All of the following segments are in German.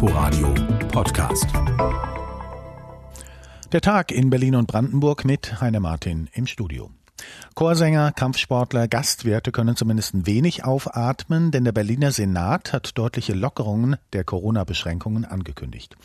Inforadio Podcast. Der Tag in Berlin und Brandenburg mit Heiner Martin im Studio. Chorsänger, Kampfsportler, Gastwirte können zumindest wenig aufatmen, denn der Berliner Senat hat deutliche Lockerungen der Corona-Beschränkungen angekündigt.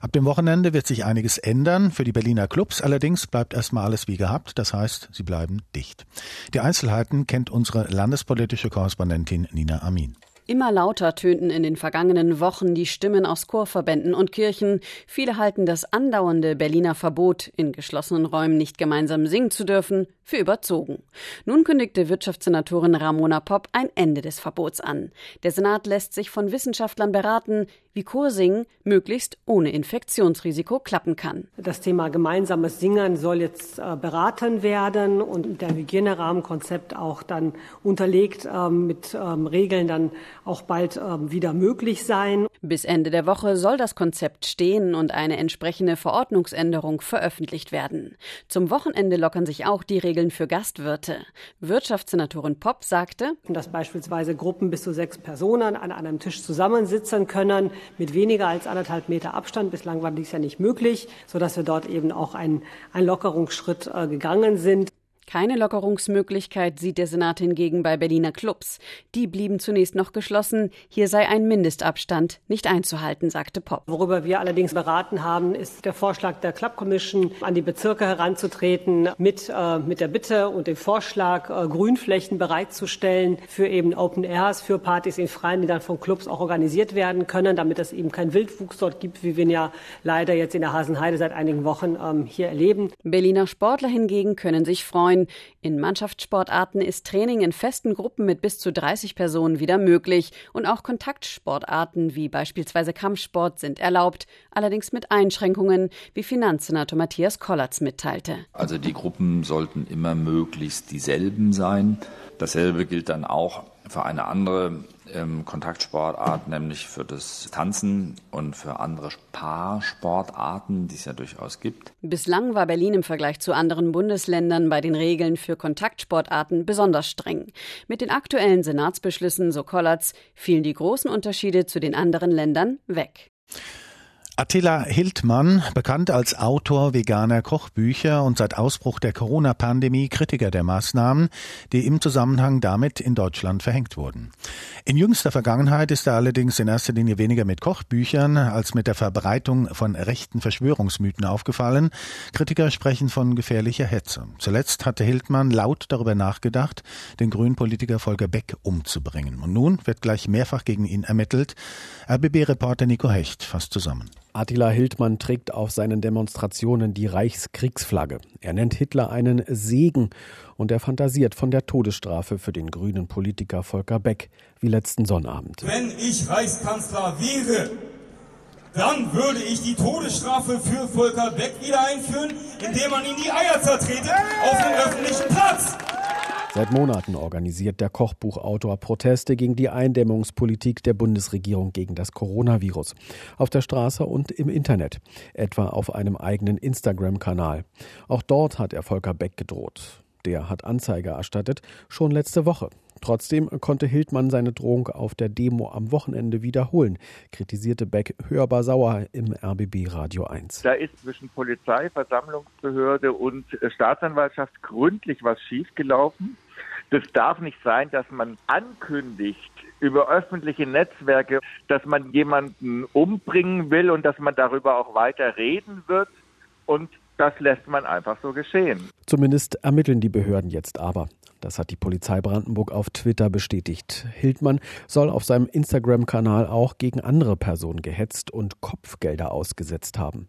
Ab dem Wochenende wird sich einiges ändern. Für die Berliner Clubs allerdings bleibt erstmal alles wie gehabt. Das heißt, sie bleiben dicht. Die Einzelheiten kennt unsere landespolitische Korrespondentin Nina Amin. Immer lauter tönten in den vergangenen Wochen die Stimmen aus Chorverbänden und Kirchen. Viele halten das andauernde Berliner Verbot, in geschlossenen Räumen nicht gemeinsam singen zu dürfen, für überzogen. Nun kündigte Wirtschaftssenatorin Ramona Popp ein Ende des Verbots an. Der Senat lässt sich von Wissenschaftlern beraten, wie Chorsingen möglichst ohne Infektionsrisiko klappen kann. Das Thema gemeinsames Singen soll jetzt äh, beraten werden und der Hygienerahmenkonzept auch dann unterlegt äh, mit ähm, Regeln dann auch bald äh, wieder möglich sein. Bis Ende der Woche soll das Konzept stehen und eine entsprechende Verordnungsänderung veröffentlicht werden. Zum Wochenende lockern sich auch die Regeln für Gastwirte. Wirtschaftssenatorin Popp sagte, dass beispielsweise Gruppen bis zu sechs Personen an einem Tisch zusammensitzen können mit weniger als anderthalb Meter Abstand. Bislang war dies ja nicht möglich, sodass wir dort eben auch einen, einen Lockerungsschritt äh, gegangen sind. Keine Lockerungsmöglichkeit sieht der Senat hingegen bei Berliner Clubs. Die blieben zunächst noch geschlossen. Hier sei ein Mindestabstand nicht einzuhalten, sagte Popp. Worüber wir allerdings beraten haben, ist der Vorschlag der Club Commission, an die Bezirke heranzutreten mit, äh, mit der Bitte und dem Vorschlag, äh, Grünflächen bereitzustellen für eben Open Airs, für Partys in Freien, die dann von Clubs auch organisiert werden können, damit es eben keinen Wildwuchs dort gibt, wie wir ihn ja leider jetzt in der Hasenheide seit einigen Wochen ähm, hier erleben. Berliner Sportler hingegen können sich freuen. In Mannschaftssportarten ist Training in festen Gruppen mit bis zu 30 Personen wieder möglich und auch Kontaktsportarten wie beispielsweise Kampfsport sind erlaubt, allerdings mit Einschränkungen, wie Finanzsenator Matthias Kollatz mitteilte. Also die Gruppen sollten immer möglichst dieselben sein. Dasselbe gilt dann auch für eine andere ähm, Kontaktsportart, nämlich für das Tanzen und für andere Paarsportarten, die es ja durchaus gibt. Bislang war Berlin im Vergleich zu anderen Bundesländern bei den Regeln für Kontaktsportarten besonders streng. Mit den aktuellen Senatsbeschlüssen, so Kollatz, fielen die großen Unterschiede zu den anderen Ländern weg. Attila Hildmann, bekannt als Autor veganer Kochbücher und seit Ausbruch der Corona-Pandemie Kritiker der Maßnahmen, die im Zusammenhang damit in Deutschland verhängt wurden. In jüngster Vergangenheit ist er allerdings in erster Linie weniger mit Kochbüchern als mit der Verbreitung von rechten Verschwörungsmythen aufgefallen. Kritiker sprechen von gefährlicher Hetze. Zuletzt hatte Hildmann laut darüber nachgedacht, den Grünpolitiker Volker Beck umzubringen. Und nun wird gleich mehrfach gegen ihn ermittelt. RBB-Reporter Nico Hecht fasst zusammen. Attila Hildmann trägt auf seinen Demonstrationen die Reichskriegsflagge. Er nennt Hitler einen Segen und er fantasiert von der Todesstrafe für den grünen Politiker Volker Beck, wie letzten Sonnabend. Wenn ich Reichskanzler wäre, dann würde ich die Todesstrafe für Volker Beck wieder einführen, indem man ihm die Eier zertrete auf dem öffentlichen Platz. Seit Monaten organisiert der Kochbuchautor Proteste gegen die Eindämmungspolitik der Bundesregierung gegen das Coronavirus. Auf der Straße und im Internet, etwa auf einem eigenen Instagram-Kanal. Auch dort hat er Volker Beck gedroht. Der hat Anzeige erstattet, schon letzte Woche. Trotzdem konnte Hildmann seine Drohung auf der Demo am Wochenende wiederholen, kritisierte Beck hörbar sauer im RBB Radio 1. Da ist zwischen Polizei, Versammlungsbehörde und Staatsanwaltschaft gründlich was schiefgelaufen. Das darf nicht sein, dass man ankündigt über öffentliche Netzwerke, dass man jemanden umbringen will und dass man darüber auch weiter reden wird. Und das lässt man einfach so geschehen. Zumindest ermitteln die Behörden jetzt aber. Das hat die Polizei Brandenburg auf Twitter bestätigt. Hildmann soll auf seinem Instagram-Kanal auch gegen andere Personen gehetzt und Kopfgelder ausgesetzt haben.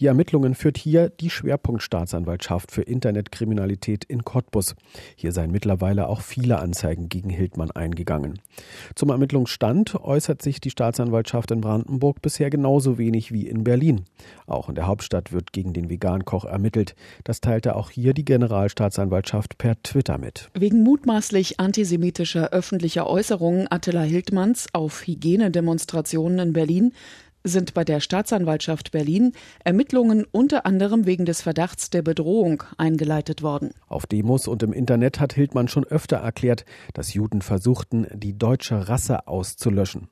Die Ermittlungen führt hier die Schwerpunktstaatsanwaltschaft für Internetkriminalität in Cottbus. Hier seien mittlerweile auch viele Anzeigen gegen Hildmann eingegangen. Zum Ermittlungsstand äußert sich die Staatsanwaltschaft in Brandenburg bisher genauso wenig wie in Berlin. Auch in der Hauptstadt wird gegen den Vegankoch ermittelt. Das teilte auch hier die Generalstaatsanwaltschaft per Twitter mit. Wegen mutmaßlich antisemitischer öffentlicher Äußerungen Attila Hildmanns auf Hygienedemonstrationen in Berlin sind bei der Staatsanwaltschaft Berlin Ermittlungen unter anderem wegen des Verdachts der Bedrohung eingeleitet worden. Auf Demos und im Internet hat Hildmann schon öfter erklärt, dass Juden versuchten, die deutsche Rasse auszulöschen.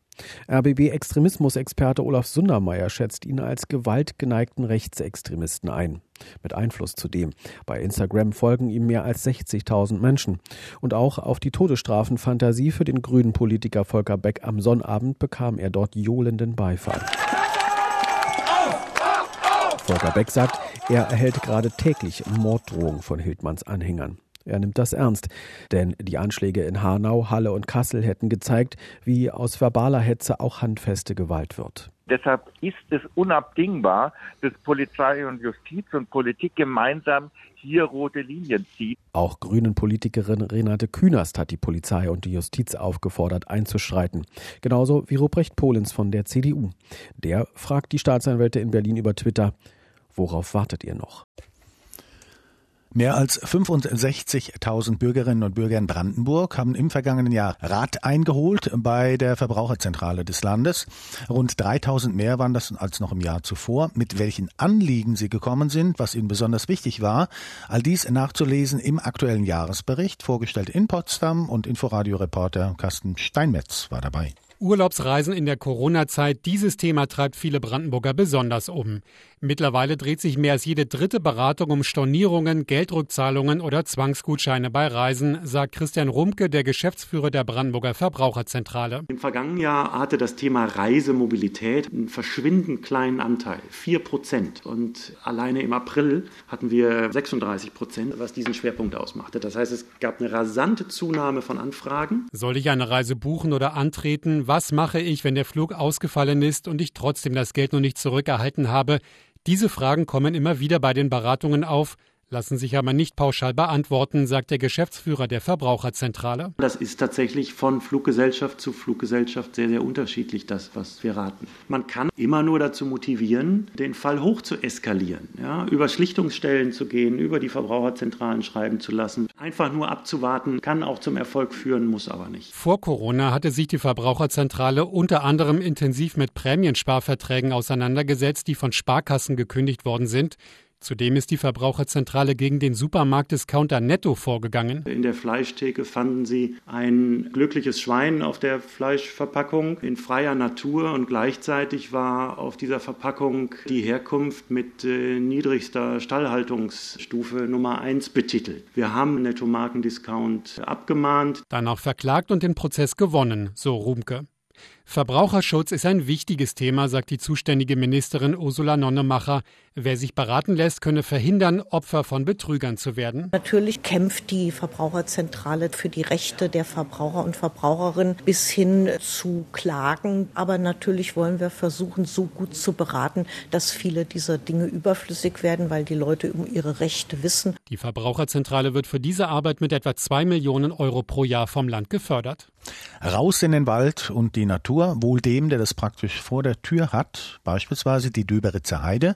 RBB-Extremismusexperte Olaf Sundermeier schätzt ihn als gewaltgeneigten Rechtsextremisten ein. Mit Einfluss zudem. Bei Instagram folgen ihm mehr als 60.000 Menschen. Und auch auf die Todesstrafenfantasie für den grünen Politiker Volker Beck am Sonnabend bekam er dort johlenden Beifall. Volker Beck sagt, er erhält gerade täglich Morddrohungen von Hildmanns Anhängern. Er nimmt das ernst, denn die Anschläge in Hanau, Halle und Kassel hätten gezeigt, wie aus verbaler Hetze auch handfeste Gewalt wird. Deshalb ist es unabdingbar, dass Polizei und Justiz und Politik gemeinsam hier rote Linien ziehen. Auch grünen Politikerin Renate Künast hat die Polizei und die Justiz aufgefordert, einzuschreiten. Genauso wie Ruprecht Pohlens von der CDU. Der fragt die Staatsanwälte in Berlin über Twitter, worauf wartet ihr noch? Mehr als 65.000 Bürgerinnen und Bürger in Brandenburg haben im vergangenen Jahr Rat eingeholt bei der Verbraucherzentrale des Landes. Rund 3.000 mehr waren das als noch im Jahr zuvor. Mit welchen Anliegen sie gekommen sind, was ihnen besonders wichtig war, all dies nachzulesen im aktuellen Jahresbericht, vorgestellt in Potsdam und Inforadio-Reporter Carsten Steinmetz war dabei. Urlaubsreisen in der Corona-Zeit, dieses Thema treibt viele Brandenburger besonders um. Mittlerweile dreht sich mehr als jede dritte Beratung um Stornierungen, Geldrückzahlungen oder Zwangsgutscheine bei Reisen, sagt Christian Rumke, der Geschäftsführer der Brandenburger Verbraucherzentrale. Im vergangenen Jahr hatte das Thema Reisemobilität einen verschwindend kleinen Anteil, 4 Prozent. Und alleine im April hatten wir 36 Prozent, was diesen Schwerpunkt ausmachte. Das heißt, es gab eine rasante Zunahme von Anfragen. Soll ich eine Reise buchen oder antreten? Was mache ich, wenn der Flug ausgefallen ist und ich trotzdem das Geld noch nicht zurückerhalten habe? Diese Fragen kommen immer wieder bei den Beratungen auf lassen sich aber nicht pauschal beantworten, sagt der Geschäftsführer der Verbraucherzentrale. Das ist tatsächlich von Fluggesellschaft zu Fluggesellschaft sehr, sehr unterschiedlich, das, was wir raten. Man kann immer nur dazu motivieren, den Fall hoch zu eskalieren, ja, über Schlichtungsstellen zu gehen, über die Verbraucherzentralen schreiben zu lassen. Einfach nur abzuwarten, kann auch zum Erfolg führen, muss aber nicht. Vor Corona hatte sich die Verbraucherzentrale unter anderem intensiv mit Prämiensparverträgen auseinandergesetzt, die von Sparkassen gekündigt worden sind. Zudem ist die Verbraucherzentrale gegen den Supermarktdiscounter Netto vorgegangen. In der Fleischtheke fanden sie ein glückliches Schwein auf der Fleischverpackung in freier Natur und gleichzeitig war auf dieser Verpackung die Herkunft mit äh, niedrigster Stallhaltungsstufe Nummer 1 betitelt. Wir haben Netto-Markendiscount abgemahnt. Danach verklagt und den Prozess gewonnen, so Rumke. Verbraucherschutz ist ein wichtiges Thema, sagt die zuständige Ministerin Ursula Nonnemacher. Wer sich beraten lässt, könne verhindern, Opfer von Betrügern zu werden. Natürlich kämpft die Verbraucherzentrale für die Rechte der Verbraucher und Verbraucherinnen bis hin zu Klagen. Aber natürlich wollen wir versuchen, so gut zu beraten, dass viele dieser Dinge überflüssig werden, weil die Leute um ihre Rechte wissen. Die Verbraucherzentrale wird für diese Arbeit mit etwa zwei Millionen Euro pro Jahr vom Land gefördert. Raus in den Wald und die Natur, wohl dem, der das praktisch vor der Tür hat, beispielsweise die Döberitzer Heide.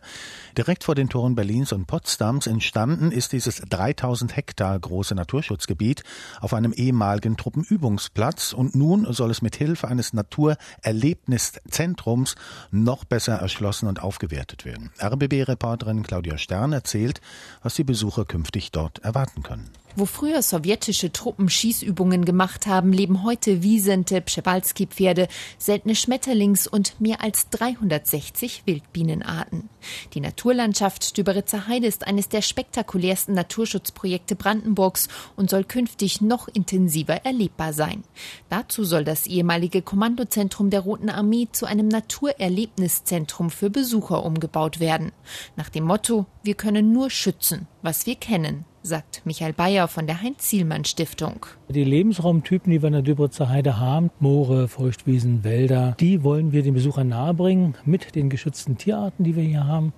Direkt vor den Toren Berlins und Potsdams entstanden ist dieses 3000 Hektar große Naturschutzgebiet auf einem ehemaligen Truppenübungsplatz und nun soll es mit Hilfe eines Naturerlebniszentrums noch besser erschlossen und aufgewertet werden. RBB-Reporterin Claudia Stern erzählt, was die Besucher künftig dort erwarten können. Wo früher sowjetische Truppen Schießübungen gemacht haben, leben heute Wiesente, Pschewalski-Pferde, seltene Schmetterlings- und mehr als 360 Wildbienenarten. Die Naturlandschaft Düberitzer Heide ist eines der spektakulärsten Naturschutzprojekte Brandenburgs und soll künftig noch intensiver erlebbar sein. Dazu soll das ehemalige Kommandozentrum der Roten Armee zu einem Naturerlebniszentrum für Besucher umgebaut werden. Nach dem Motto, wir können nur schützen, was wir kennen sagt Michael Bayer von der Heinz-Zielmann-Stiftung. Die Lebensraumtypen, die wir in der Dübritzer Heide haben, Moore, Feuchtwiesen, Wälder, die wollen wir den Besuchern nahebringen mit den geschützten Tierarten, die wir hier haben.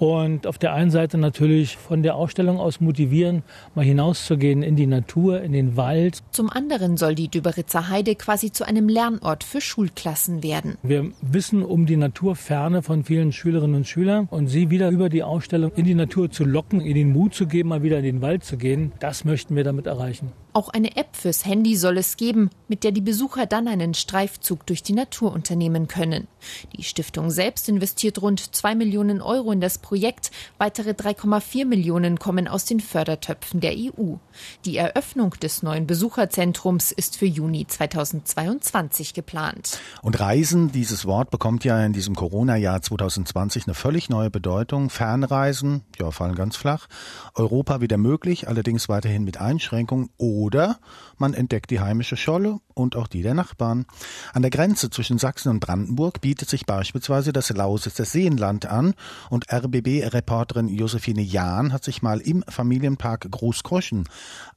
Und auf der einen Seite natürlich von der Ausstellung aus motivieren, mal hinauszugehen in die Natur, in den Wald. Zum anderen soll die Düberitzer Heide quasi zu einem Lernort für Schulklassen werden. Wir wissen um die Naturferne von vielen Schülerinnen und Schülern und sie wieder über die Ausstellung in die Natur zu locken, ihnen den Mut zu geben, mal wieder in den Wald zu gehen, das möchten wir damit erreichen. Auch eine App fürs Handy soll es geben, mit der die Besucher dann einen Streifzug durch die Natur unternehmen können. Die Stiftung selbst investiert rund zwei Millionen Euro in das Projekt. Weitere 3,4 Millionen kommen aus den Fördertöpfen der EU. Die Eröffnung des neuen Besucherzentrums ist für Juni 2022 geplant. Und Reisen, dieses Wort bekommt ja in diesem Corona-Jahr 2020 eine völlig neue Bedeutung. Fernreisen, ja, fallen ganz flach. Europa wieder möglich, allerdings weiterhin mit Einschränkungen. Oder man entdeckt die heimische Scholle und auch die der Nachbarn. An der Grenze zwischen Sachsen und Brandenburg bietet sich beispielsweise das Lausitzer Seenland an und RBB-Reporterin Josephine Jahn hat sich mal im Familienpark Großkroschen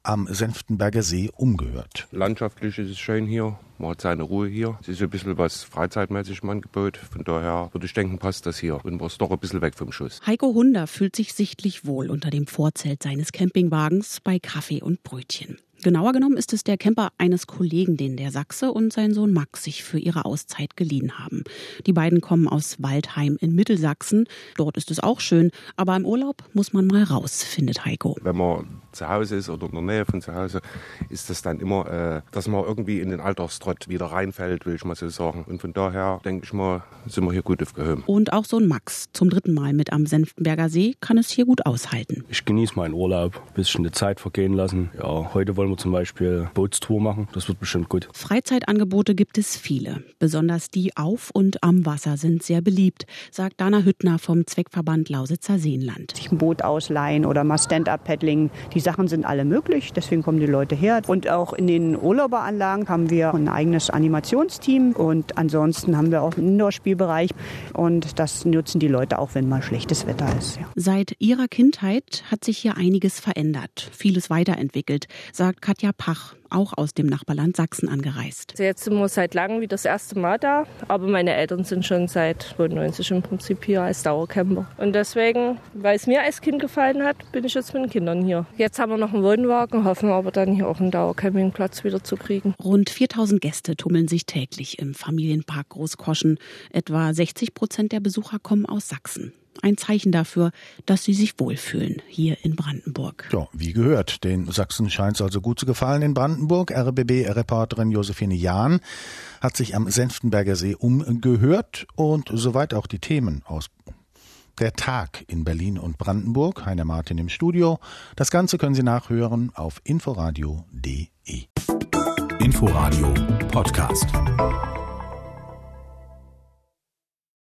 am Senftenberger See umgehört. Landschaftlich ist es schön hier. Man hat seine Ruhe hier. Es ist ein bisschen was freizeitmäßig im Angebot. Von daher würde ich denken, passt das hier. Und man ist doch ein bisschen weg vom Schuss. Heiko Hunder fühlt sich sichtlich wohl unter dem Vorzelt seines Campingwagens bei Kaffee und Brötchen. Genauer genommen ist es der Camper eines Kollegen, den der Sachse und sein Sohn Max sich für ihre Auszeit geliehen haben. Die beiden kommen aus Waldheim in Mittelsachsen. Dort ist es auch schön, aber im Urlaub muss man mal raus, findet Heiko. Wenn man zu Hause ist oder in der Nähe von zu Hause, ist das dann immer, äh, dass man irgendwie in den Alltagstrott wieder reinfällt, will ich mal so sagen. Und von daher denke ich mal, sind wir hier gut aufgehoben. Und auch so ein Max zum dritten Mal mit am Senftenberger See kann es hier gut aushalten. Ich genieße meinen Urlaub, ein bisschen die Zeit vergehen lassen. Ja, heute wollen wir zum Beispiel Bootstour machen. Das wird bestimmt gut. Freizeitangebote gibt es viele. Besonders die auf und am Wasser sind sehr beliebt, sagt Dana Hüttner vom Zweckverband Lausitzer Seenland. Sich ein Boot ausleihen oder mal Stand-up-Paddling. Die Sachen sind alle möglich, deswegen kommen die Leute her. Und auch in den Urlauberanlagen haben wir ein eigenes Animationsteam und ansonsten haben wir auch einen Indoor-Spielbereich und das nutzen die Leute auch, wenn mal schlechtes Wetter ist. Ja. Seit ihrer Kindheit hat sich hier einiges verändert, vieles weiterentwickelt, sagt Katja Pach, auch aus dem Nachbarland Sachsen angereist. Also jetzt sind wir seit langem wie das erste Mal da, aber meine Eltern sind schon seit 92 im Prinzip hier als Dauercamper. Und deswegen, weil es mir als Kind gefallen hat, bin ich jetzt mit den Kindern hier. Jetzt haben wir noch einen Wohnwagen, hoffen aber dann hier auch einen Dauercampingplatz wieder zu kriegen. Rund 4000 Gäste tummeln sich täglich im Familienpark Großkoschen. Etwa 60 Prozent der Besucher kommen aus Sachsen ein Zeichen dafür, dass sie sich wohlfühlen hier in Brandenburg. Ja, wie gehört. Den Sachsen scheint es also gut zu gefallen in Brandenburg. RBB-Reporterin Josephine Jahn hat sich am Senftenberger See umgehört und soweit auch die Themen aus der Tag in Berlin und Brandenburg. Heiner Martin im Studio. Das Ganze können Sie nachhören auf inforadio.de. Inforadio Podcast.